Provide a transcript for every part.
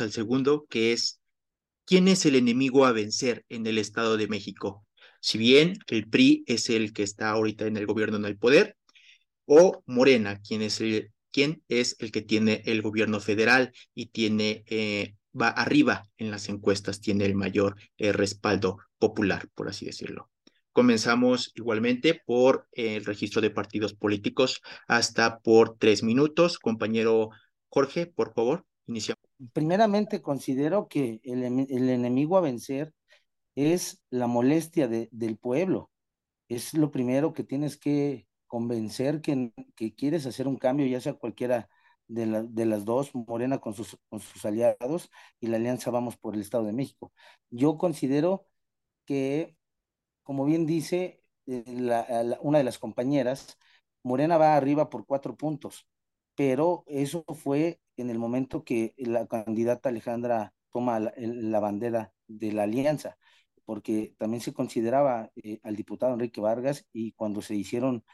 al segundo, que es ¿quién es el enemigo a vencer en el Estado de México? Si bien el PRI es el que está ahorita en el gobierno en el poder, o Morena, quien es el, es el que tiene el gobierno federal y tiene eh, va arriba en las encuestas, tiene el mayor eh, respaldo popular, por así decirlo. Comenzamos igualmente por el registro de partidos políticos hasta por tres minutos. Compañero Jorge, por favor, iniciamos. Primeramente, considero que el, el enemigo a vencer es la molestia de, del pueblo. Es lo primero que tienes que convencer que, que quieres hacer un cambio, ya sea cualquiera de, la, de, las dos, Morena con sus, con sus aliados y la alianza Vamos por el Estado de México. Yo considero que, como bien dice eh, la, una de las compañeras, Morena va arriba por cuatro puntos, pero eso fue en el momento que la candidata Alejandra toma la, la bandera de la alianza, porque también se consideraba eh, al diputado Enrique Vargas y cuando se hicieron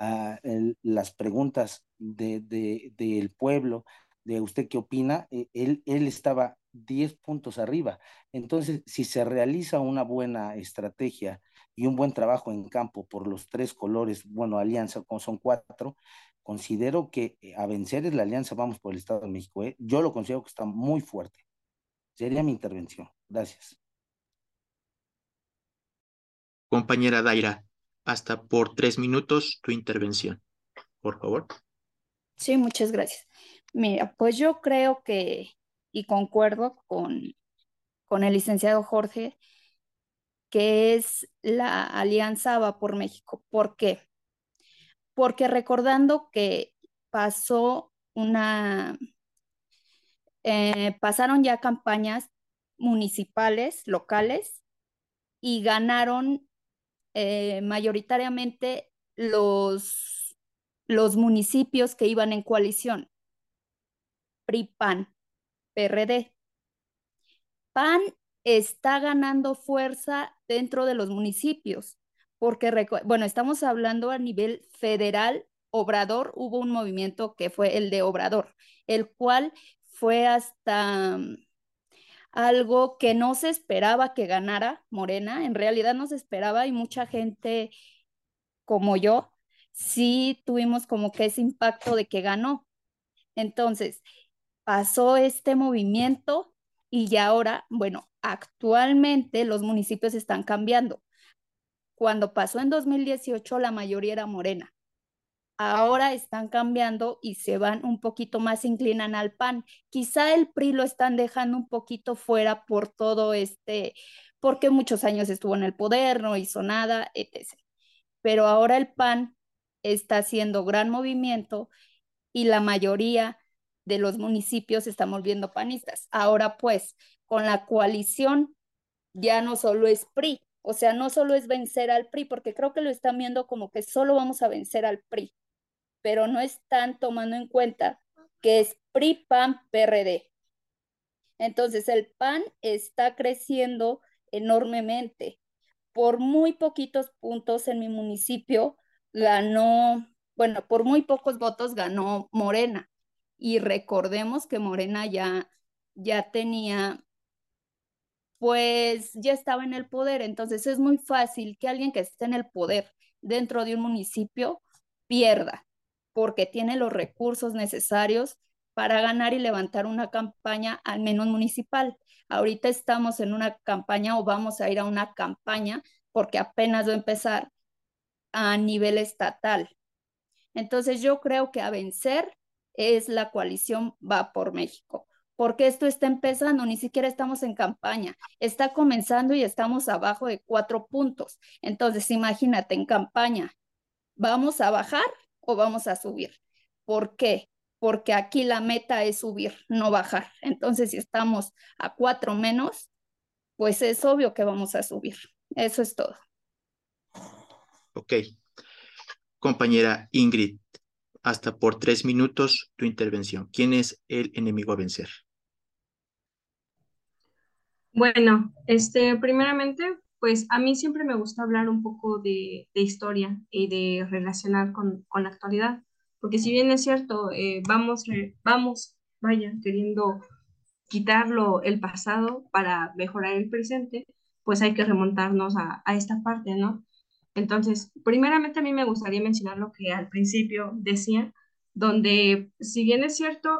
uh, el, las preguntas del de, de, pueblo, de usted qué opina, eh, él, él estaba 10 puntos arriba. Entonces, si se realiza una buena estrategia y un buen trabajo en campo por los tres colores, bueno, alianza, como son cuatro, considero que eh, a vencer es la alianza Vamos por el Estado de México. ¿eh? Yo lo considero que está muy fuerte. Sería mi intervención. Gracias. Compañera Daira, hasta por tres minutos tu intervención, por favor. Sí, muchas gracias. Mira, pues yo creo que, y concuerdo con, con el licenciado Jorge, que es la alianza Va por México. ¿Por qué? Porque recordando que pasó una, eh, pasaron ya campañas municipales, locales, y ganaron eh, mayoritariamente los, los municipios que iban en coalición. PRI, PAN, PRD. PAN está ganando fuerza dentro de los municipios, porque, bueno, estamos hablando a nivel federal, Obrador, hubo un movimiento que fue el de Obrador, el cual fue hasta algo que no se esperaba que ganara Morena, en realidad no se esperaba y mucha gente como yo, sí tuvimos como que ese impacto de que ganó. Entonces, pasó este movimiento y ya ahora, bueno, actualmente los municipios están cambiando. Cuando pasó en 2018, la mayoría era morena ahora están cambiando y se van un poquito más, inclinan al PAN. Quizá el PRI lo están dejando un poquito fuera por todo este, porque muchos años estuvo en el poder, no hizo nada, etc. Pero ahora el PAN está haciendo gran movimiento y la mayoría de los municipios están volviendo panistas. Ahora pues, con la coalición ya no solo es PRI, o sea, no solo es vencer al PRI, porque creo que lo están viendo como que solo vamos a vencer al PRI pero no están tomando en cuenta que es PRI, PAN, PRD. Entonces el PAN está creciendo enormemente. Por muy poquitos puntos en mi municipio ganó, bueno, por muy pocos votos ganó Morena. Y recordemos que Morena ya, ya tenía, pues ya estaba en el poder. Entonces es muy fácil que alguien que esté en el poder dentro de un municipio pierda porque tiene los recursos necesarios para ganar y levantar una campaña, al menos municipal. Ahorita estamos en una campaña o vamos a ir a una campaña porque apenas va a empezar a nivel estatal. Entonces yo creo que a vencer es la coalición Va por México, porque esto está empezando, ni siquiera estamos en campaña, está comenzando y estamos abajo de cuatro puntos. Entonces imagínate en campaña, ¿vamos a bajar o vamos a subir. ¿Por qué? Porque aquí la meta es subir, no bajar. Entonces, si estamos a cuatro menos, pues es obvio que vamos a subir. Eso es todo. Ok. Compañera Ingrid, hasta por tres minutos tu intervención. ¿Quién es el enemigo a vencer? Bueno, este, primeramente, pues a mí siempre me gusta hablar un poco de, historia y de relacionar con, con, la actualidad, porque si bien es cierto, eh, vamos, vamos, vaya, queriendo quitarlo el pasado para mejorar el presente, pues hay que remontarnos a, a esta parte, ¿no? Entonces, primeramente a mí me gustaría mencionar lo que al principio decía, donde si bien es cierto,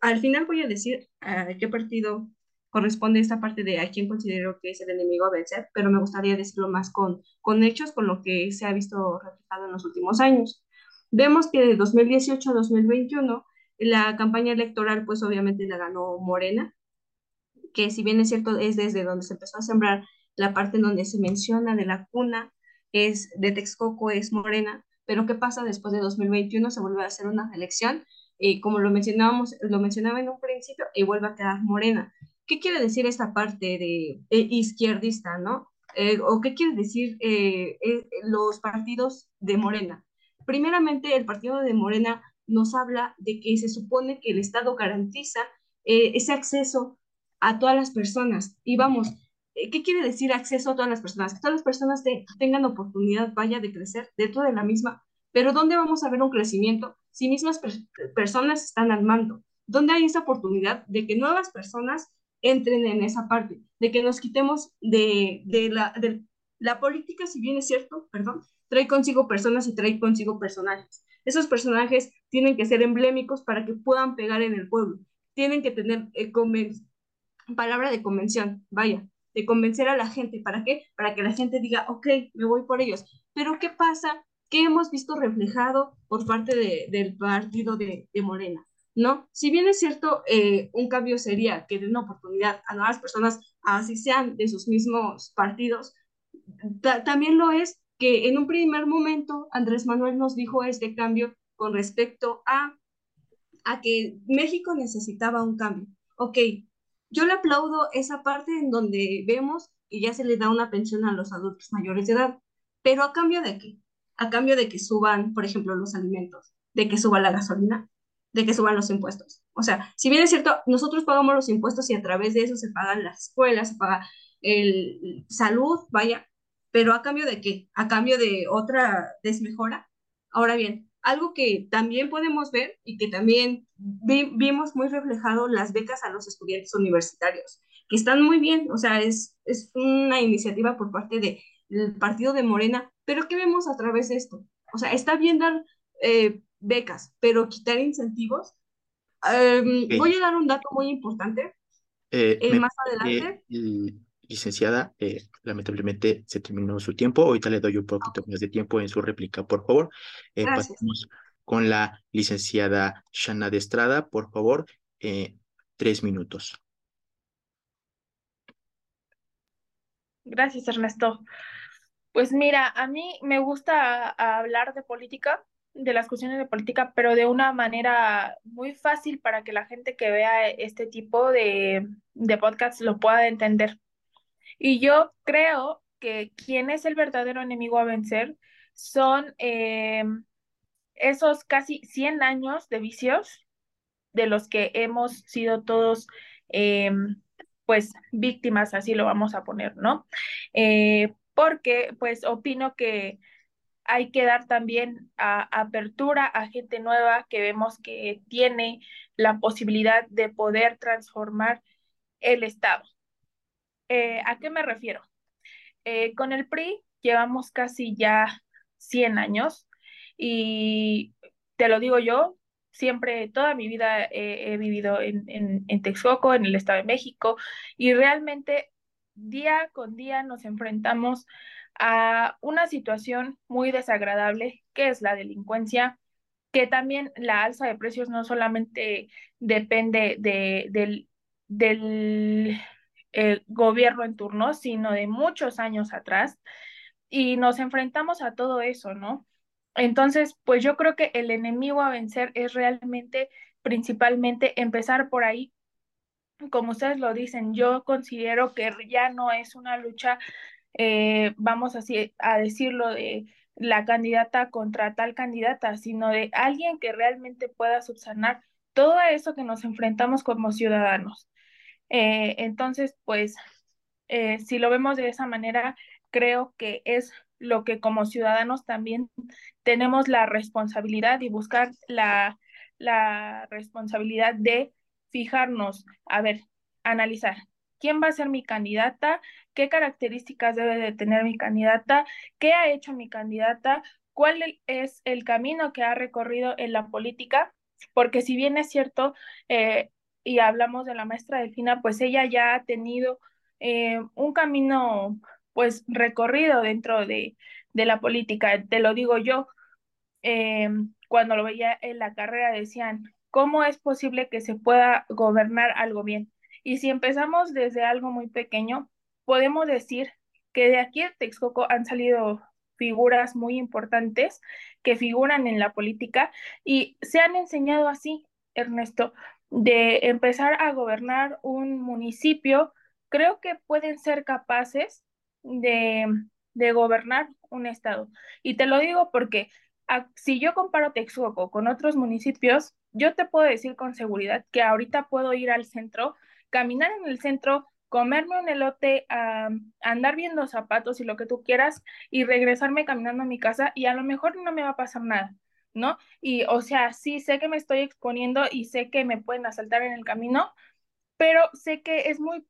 al final voy a decir a qué partido corresponde esta parte de a quién considero que es el enemigo a vencer, pero me gustaría decirlo más con, con hechos, con lo que se ha visto reflejado en los últimos años. Vemos que de 2018 a 2021 la campaña electoral pues obviamente la ganó Morena, que si bien es cierto es desde donde se empezó a sembrar la parte donde se menciona de la cuna, es de Texcoco, es Morena, pero ¿qué pasa después de 2021? Se vuelve a hacer una elección, y como lo mencionábamos, lo mencionaba en un principio, y vuelve a quedar Morena. ¿Qué quiere decir esta parte de eh, izquierdista, no? Eh, ¿O qué quiere decir eh, los partidos de Morena? Primeramente, el partido de Morena nos habla de que se supone que el Estado garantiza ese acceso a todas las personas. Y vamos, ¿qué quiere decir acceso a todas las personas? Que todas las personas tengan oportunidad, vaya, de crecer dentro de la misma. Pero ¿dónde vamos a ver un crecimiento si mismas personas están al mando? ¿Dónde hay esa oportunidad de que nuevas personas entren en esa parte? De que nos quitemos de, de, la, de la política, si bien es cierto, perdón, trae consigo personas y trae consigo personajes. Esos personajes tienen que ser emblémicos para que puedan pegar en el pueblo. Tienen que tener eh, palabra de convención, vaya, de convencer a la gente. ¿Para qué? Para que la gente diga, ok, me voy por ellos. Pero ¿qué pasa? ¿Qué hemos visto reflejado por parte de, del partido de, de, Morena? ¿No? Si bien es cierto, eh, un cambio sería que den una oportunidad a nuevas personas, así sean de sus mismos partidos, también lo es que en un primer momento Andrés Manuel nos dijo este cambio con respecto a, a que México necesitaba un cambio. Ok, yo le aplaudo esa parte en donde vemos que ya se le da una pensión a los adultos mayores de edad, pero a cambio de qué? A cambio de que suban, por ejemplo, los alimentos, de que suba la gasolina, de que suban los impuestos. O sea, si bien es cierto, nosotros pagamos los impuestos y a través de eso se pagan las escuelas, se paga el salud, vaya, pero a cambio de qué? A cambio de otra desmejora. Ahora bien, algo que también podemos ver y que también vimos muy reflejado las becas a los estudiantes universitarios, que están muy bien, o sea, es, es una iniciativa por parte del partido de Morena, pero ¿qué vemos a través de esto? O sea, está bien dar eh, becas, pero quitar incentivos. Em, voy a dar un dato muy importante. Eh, eh, más adelante licenciada, eh, lamentablemente se terminó su tiempo. Ahorita le doy un poquito más de tiempo en su réplica, por favor. Eh, pasamos con la licenciada Shana de Estrada, por favor, eh, tres minutos. Gracias, Ernesto. Pues mira, a mí me gusta hablar de política, de las cuestiones de política, pero de una manera muy fácil para que la gente que vea este tipo de, de podcasts lo pueda entender. Y yo creo que quien es el verdadero enemigo a vencer son eh, esos casi 100 años de vicios de los que hemos sido todos, eh, pues, víctimas, así lo vamos a poner, ¿no? Eh, porque, pues, opino que hay que dar también apertura a gente nueva que vemos que tiene la posibilidad de poder transformar el Estado. Eh, ¿A qué me refiero? Eh, con el PRI llevamos casi ya 100 años y te lo digo yo, siempre, toda mi vida he vivido en, en, en Texcoco, en el Estado de México, y realmente día con día nos enfrentamos a una situación muy desagradable, que es la delincuencia, que también la alza de precios no solamente depende de, del, del el gobierno en turno, sino de muchos años atrás. Y nos enfrentamos a todo eso, ¿no? Entonces, pues yo creo que el enemigo a vencer es realmente, principalmente, empezar por ahí. Como ustedes lo dicen, yo considero que ya no es una lucha, eh, vamos así a decirlo, de la candidata contra tal candidata, sino de alguien que realmente pueda subsanar todo eso que nos enfrentamos como ciudadanos. Eh, entonces, pues, eh, si lo vemos de esa manera, creo que es lo que como ciudadanos también tenemos la responsabilidad y buscar la, la responsabilidad de fijarnos, a ver, analizar quién va a ser mi candidata, qué características debe de tener mi candidata, qué ha hecho mi candidata, cuál es el camino que ha recorrido en la política, porque si bien es cierto, eh, y hablamos de la maestra Delfina, pues ella ya ha tenido eh, un camino pues recorrido dentro de, de, la política, te lo digo yo, eh, cuando lo veía en la carrera decían, ¿cómo es posible que se pueda gobernar algo bien? Y si empezamos desde algo muy pequeño, podemos decir que de aquí en Texcoco han salido figuras muy importantes que figuran en la política y se han enseñado así, Ernesto, de empezar a gobernar un municipio, creo que pueden ser capaces de, de gobernar un estado. Y te lo digo porque si yo comparo Texcoco con otros municipios, yo te puedo decir con seguridad que ahorita puedo ir al centro, caminar en el centro, comerme un elote, andar viendo zapatos y lo que tú quieras y regresarme caminando a mi casa y a lo mejor no me va a pasar nada, ¿no? Y o sea, sí sé que me estoy exponiendo y sé que me pueden asaltar en el camino, pero sé que es muy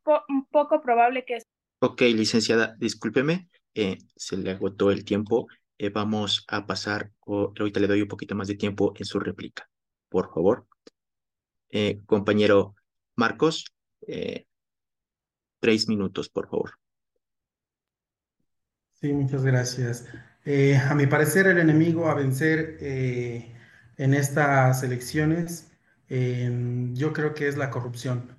poco probable que... Ok, licenciada, discúlpeme, eh, se le agotó el tiempo. Eh, vamos a pasar, o ahorita le doy un poquito más de tiempo en su réplica, por favor. Eh, compañero Marcos, tres minutos, por favor. Sí, muchas gracias. a mi parecer, el enemigo a vencer en estas elecciones, yo creo que es la corrupción.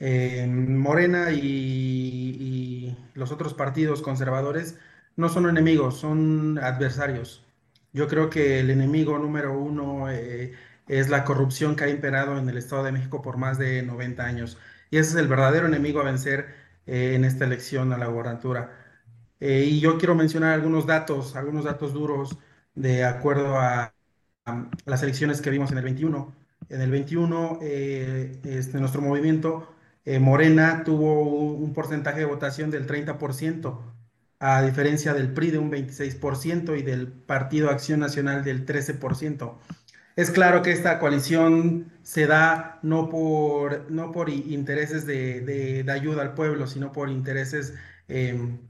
Morena y, los otros partidos conservadores no son enemigos, son adversarios. Yo creo que el enemigo número uno eh, es la corrupción que ha imperado en el Estado de México por más de 90 años. Y ese es el verdadero enemigo a vencer eh, en esta elección a la gobernatura. Eh, y yo quiero mencionar algunos datos, algunos datos duros de acuerdo a, las elecciones que vimos en el 21. En el 21, este, nuestro movimiento eh, Morena tuvo un, porcentaje de votación del 30%, a diferencia del PRI de un 26% y del Partido Acción Nacional del 13%. Es claro que esta coalición se da no por, no por intereses de, ayuda al pueblo, sino por intereses em,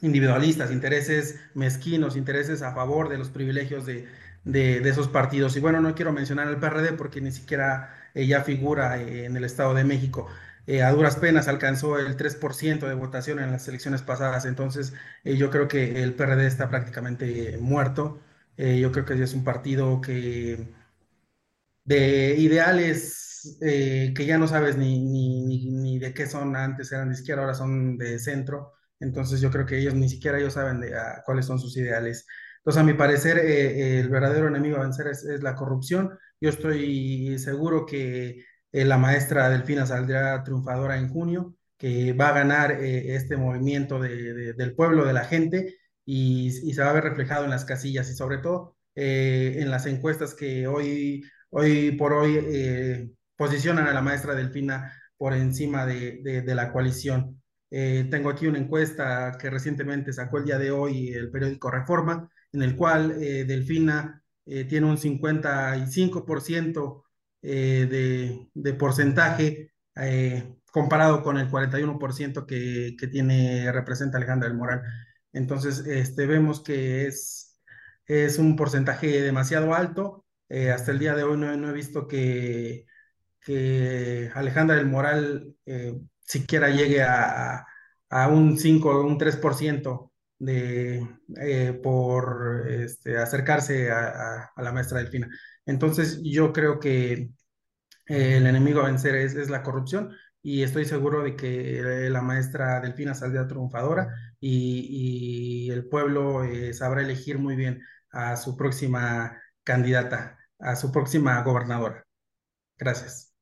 individualistas, intereses mezquinos, intereses a favor de los privilegios de, esos partidos. Y bueno, no quiero mencionar al PRD porque ni siquiera ella figura en el Estado de México. Eh, a duras penas alcanzó el 3% de votación en las elecciones pasadas, entonces eh, yo creo que el PRD está prácticamente muerto. Eh, yo creo que es un partido que de ideales que ya no sabes ni, ni, de qué son, antes eran de izquierda, ahora son de centro, entonces yo creo que ellos ni siquiera ellos saben de, ah, cuáles son sus ideales. Entonces, a mi parecer, el verdadero enemigo a vencer es la corrupción. Yo estoy seguro que eh, la maestra Delfina saldrá triunfadora en junio, que va a ganar eh, este movimiento del pueblo, de la gente, y, se va a ver reflejado en las casillas y sobre todo eh, en las encuestas que hoy, hoy por hoy posicionan a la maestra Delfina por encima de, la coalición. tengo aquí una encuesta que recientemente sacó el día de hoy el periódico Reforma, en el cual Delfina tiene un 55% eh, de, porcentaje eh, comparado con el 41% que, que, tiene, representa Alejandra del Moral. Entonces, este, vemos que es, es un porcentaje demasiado alto. Eh, hasta el día de hoy no, he visto que, Alejandra del Moral siquiera llegue a, a un 5 o un 3% de, por este, acercarse a, a, la maestra Delfina. Entonces yo creo que eh, el enemigo a vencer es, la corrupción y estoy seguro de que la maestra Delfina saldrá triunfadora y, el pueblo eh, sabrá elegir muy bien a su próxima candidata, a su próxima gobernadora. Gracias.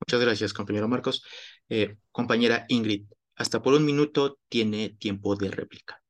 Muchas gracias, compañero Marcos. Eh, compañera Ingrid, hasta por un minuto tiene tiempo de réplica.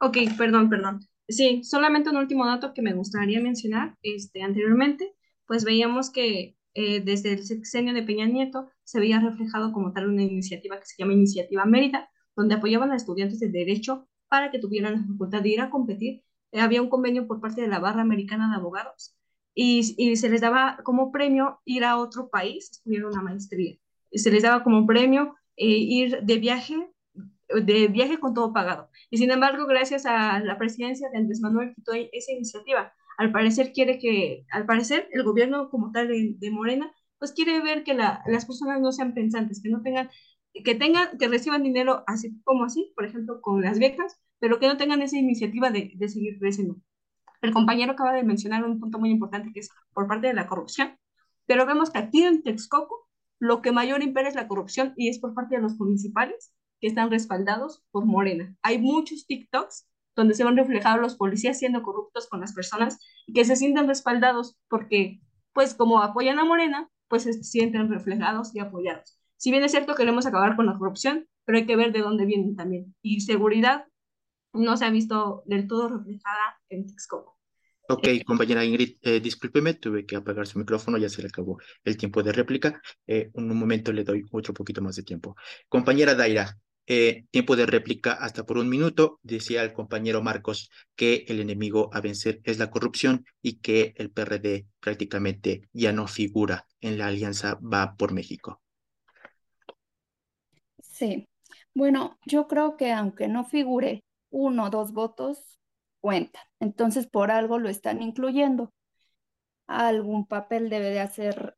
Ok, perdón, perdón. Sí, solamente un último dato que me gustaría mencionar. Este, anteriormente, pues veíamos que eh, desde el sexenio de Peña Nieto se veía reflejado como tal una iniciativa que se llama Iniciativa Mérida, donde apoyaban a estudiantes de Derecho para que tuvieran la facultad de ir a competir. Eh, había un convenio por parte de la Barra Americana de Abogados y, y se les daba como premio ir a otro país, estudiar una maestría. Y se les daba como premio eh, ir de viaje de viaje con todo pagado. Y sin embargo, gracias a la presidencia de Andrés Manuel quitó esa iniciativa. Al parecer quiere que, al parecer el gobierno como tal de, Morena, pues quiere ver que la, las personas no sean pensantes, que no tengan, que tengan, que reciban dinero así como así, por ejemplo, con las becas, pero que no tengan esa iniciativa de, de seguir creciendo. El compañero acaba de mencionar un punto muy importante que es por parte de la corrupción, pero vemos que aquí en Texcoco lo que mayor impera es la corrupción y es por parte de los municipales que están respaldados por Morena. Hay muchos TikToks donde se van reflejados los policías siendo corruptos con las personas y que se sienten respaldados porque, pues como apoyan a Morena, pues se sienten reflejados y apoyados. Si bien es cierto que queremos acabar con la corrupción, pero hay que ver de dónde vienen también. Y seguridad no se ha visto del todo reflejada en Texcoco. Ok, compañera Ingrid, eh, discúlpeme, tuve que apagar su micrófono, ya se le acabó el tiempo de réplica. Eh, un momento le doy otro poquito más de tiempo. Compañera Daira, eh, tiempo de réplica hasta por un minuto. Decía el compañero Marcos que el enemigo a vencer es la corrupción y que el PRD prácticamente ya no figura en la alianza Va por México. Sí, bueno, yo creo que aunque no figure uno o dos votos, cuentan. Entonces, por algo lo están incluyendo. Algún papel debe de hacer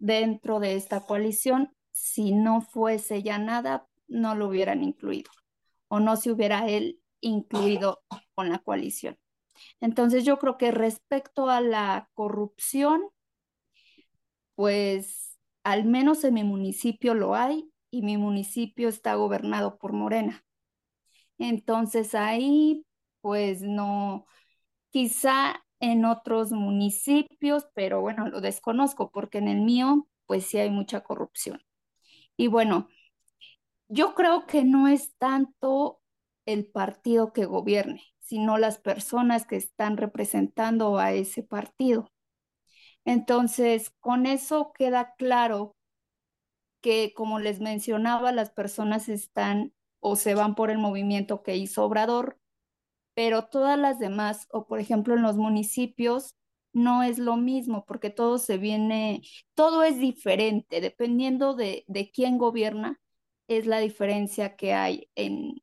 dentro de esta coalición. Si no fuese ya nada, no lo hubieran incluido o no se hubiera él incluido con la coalición. Entonces, yo creo que respecto a la corrupción, pues al menos en mi municipio lo hay y mi municipio está gobernado por Morena. Entonces ahí pues no, quizá en otros municipios, pero bueno, lo desconozco porque en el mío, pues sí hay mucha corrupción. Y bueno, yo creo que no es tanto el partido que gobierne, sino las personas que están representando a ese partido. Entonces, con eso queda claro que, como les mencionaba, las personas están o se van por el movimiento que hizo Obrador, pero todas las demás, o por ejemplo en los municipios, no es lo mismo porque todo se viene, todo es diferente, dependiendo de, quién gobierna, es la diferencia que hay en,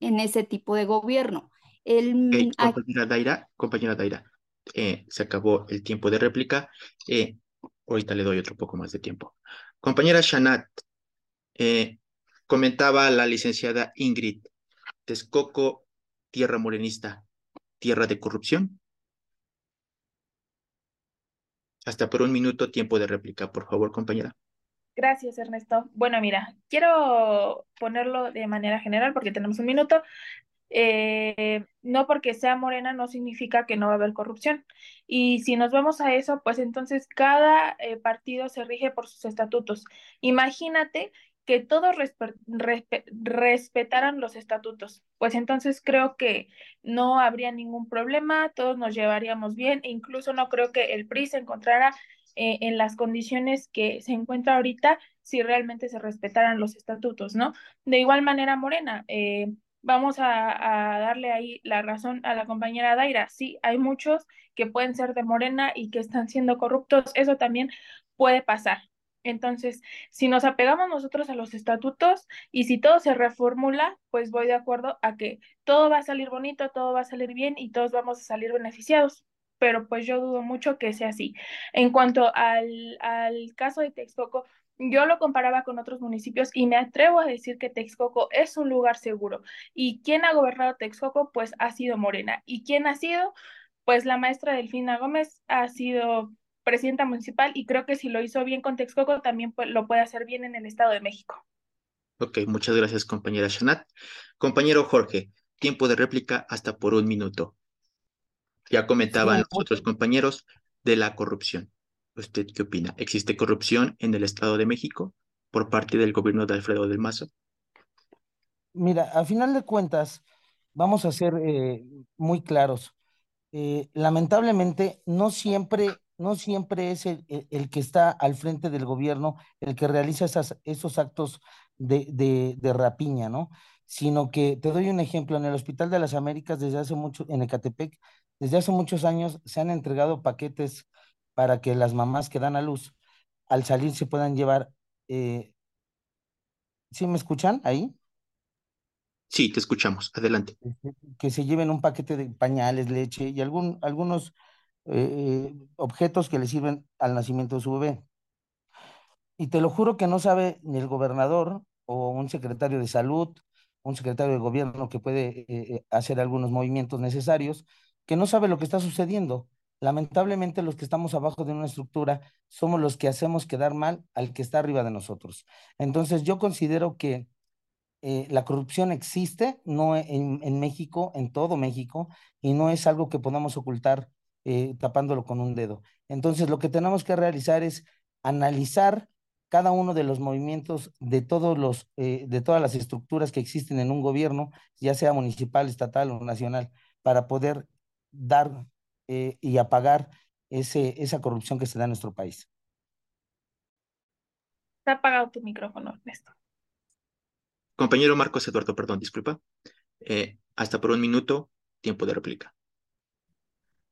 en ese tipo de gobierno. El, compañera Daira, compañera Daira, eh, se acabó el tiempo de réplica. Eh, ahorita le doy otro poco más de tiempo. Compañera Shanat, eh, comentaba la licenciada Ingrid, Texcoco tierra morenista, tierra de corrupción. Hasta por un minuto tiempo de réplica, por favor, compañera. Gracias, Ernesto. Bueno, mira, quiero ponerlo de manera general porque tenemos un minuto. Eh, no porque sea morena no significa que no va a haber corrupción. Y si nos vamos a eso, pues entonces cada eh, partido se rige por sus estatutos. Imagínate que todos respetaran los estatutos. Pues entonces creo que no habría ningún problema, todos nos llevaríamos bien e incluso no creo que el PRI se encontrara eh, en las condiciones que se encuentra ahorita si realmente se respetaran los estatutos, ¿no? De igual manera, Morena, vamos a, a, darle ahí la razón a la compañera Daira. Sí, hay muchos que pueden ser de Morena y que están siendo corruptos, eso también puede pasar. Entonces, si nos apegamos nosotros a los estatutos y si todo se reformula, pues voy de acuerdo a que todo va a salir bonito, todo va a salir bien y todos vamos a salir beneficiados. Pero pues yo dudo mucho que sea así. En cuanto al, al caso de Texcoco, yo lo comparaba con otros municipios y me atrevo a decir que Texcoco es un lugar seguro. ¿Y quién ha gobernado Texcoco? Pues ha sido Morena. ¿Y quién ha sido? Pues la maestra Delfina Gómez ha sido presidenta municipal y creo que si lo hizo bien con Texcoco, también lo puede hacer bien en el Estado de México. Ok, muchas gracias compañera Shanat. Compañero Jorge, tiempo de réplica hasta por un minuto. Ya comentaban los otros compañeros de la corrupción. ¿Usted qué opina? ¿Existe corrupción en el Estado de México por parte del gobierno de Alfredo del Mazo? Mira, a final de cuentas, vamos a ser eh, muy claros. Eh, lamentablemente, no siempre no siempre es el, que está al frente del gobierno el que realiza esos actos de, de, rapiña, ¿no? Sino que, te doy un ejemplo, en el Hospital de las Américas, desde hace mucho, en Ecatepec, desde hace muchos años se han entregado paquetes para que las mamás que dan a luz al salir se puedan llevar. Eh, ¿Sí me escuchan ahí? Sí, te escuchamos. Adelante. Este, que se lleven un paquete de pañales, leche y algún, algunos eh, objetos que le sirven al nacimiento de su bebé. Y te lo juro que no sabe ni el gobernador o un secretario de salud, un secretario de gobierno que puede eh, hacer algunos movimientos necesarios, que no sabe lo que está sucediendo. Lamentablemente los que estamos abajo de una estructura somos los que hacemos quedar mal al que está arriba de nosotros. Entonces yo considero que eh, la corrupción existe no en, en, México, en todo México, y no es algo que podamos ocultar eh, tapándolo con un dedo. Entonces lo que tenemos que realizar es analizar cada uno de los movimientos de todos los eh, de todas las estructuras que existen en un gobierno, ya sea municipal, estatal o nacional, para poder dar eh, y apagar ese, esa corrupción que se da en nuestro país. Está apagado tu micrófono, Ernesto. Compañero Marcos Eduardo, perdón, disculpa. Eh, hasta por un minuto, tiempo de réplica.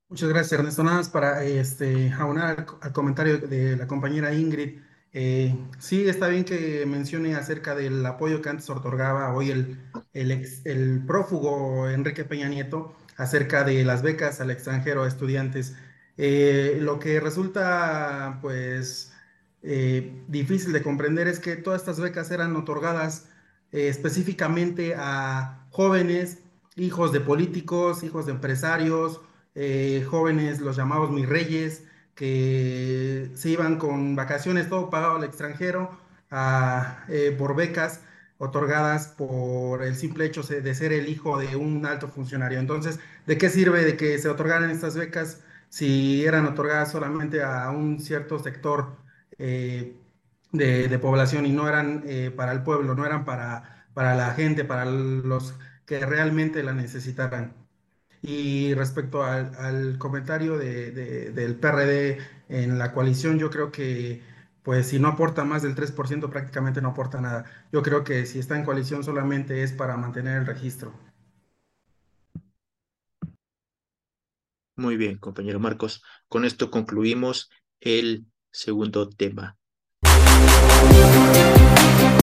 Muchas gracias, Ernesto. Nada más para este, aunar al, comentario de la compañera Ingrid. Eh, sí, está bien que mencione acerca del apoyo que antes otorgaba hoy el, el, el prófugo Enrique Peña Nieto acerca de las becas al extranjero a estudiantes. Eh, lo que resulta pues eh, difícil de comprender es que todas estas becas eran otorgadas eh, específicamente a jóvenes, hijos de políticos, hijos de empresarios, jóvenes, los llamados mis reyes, que se iban con vacaciones, todo pagado al extranjero, por becas otorgadas por el simple hecho de ser el hijo de un alto funcionario. Entonces, ¿de qué sirve de que se otorgaran estas becas si eran otorgadas solamente a un cierto sector eh, de, población y no eran eh, para el pueblo, no eran para, para la gente, para los que realmente la necesitaran? Y respecto al, comentario del PRD en la coalición, yo creo que pues si no aporta más del 3%, prácticamente no aporta nada. Yo creo que si está en coalición solamente es para mantener el registro. Muy bien, compañero Marcos. Con esto concluimos el segundo tema.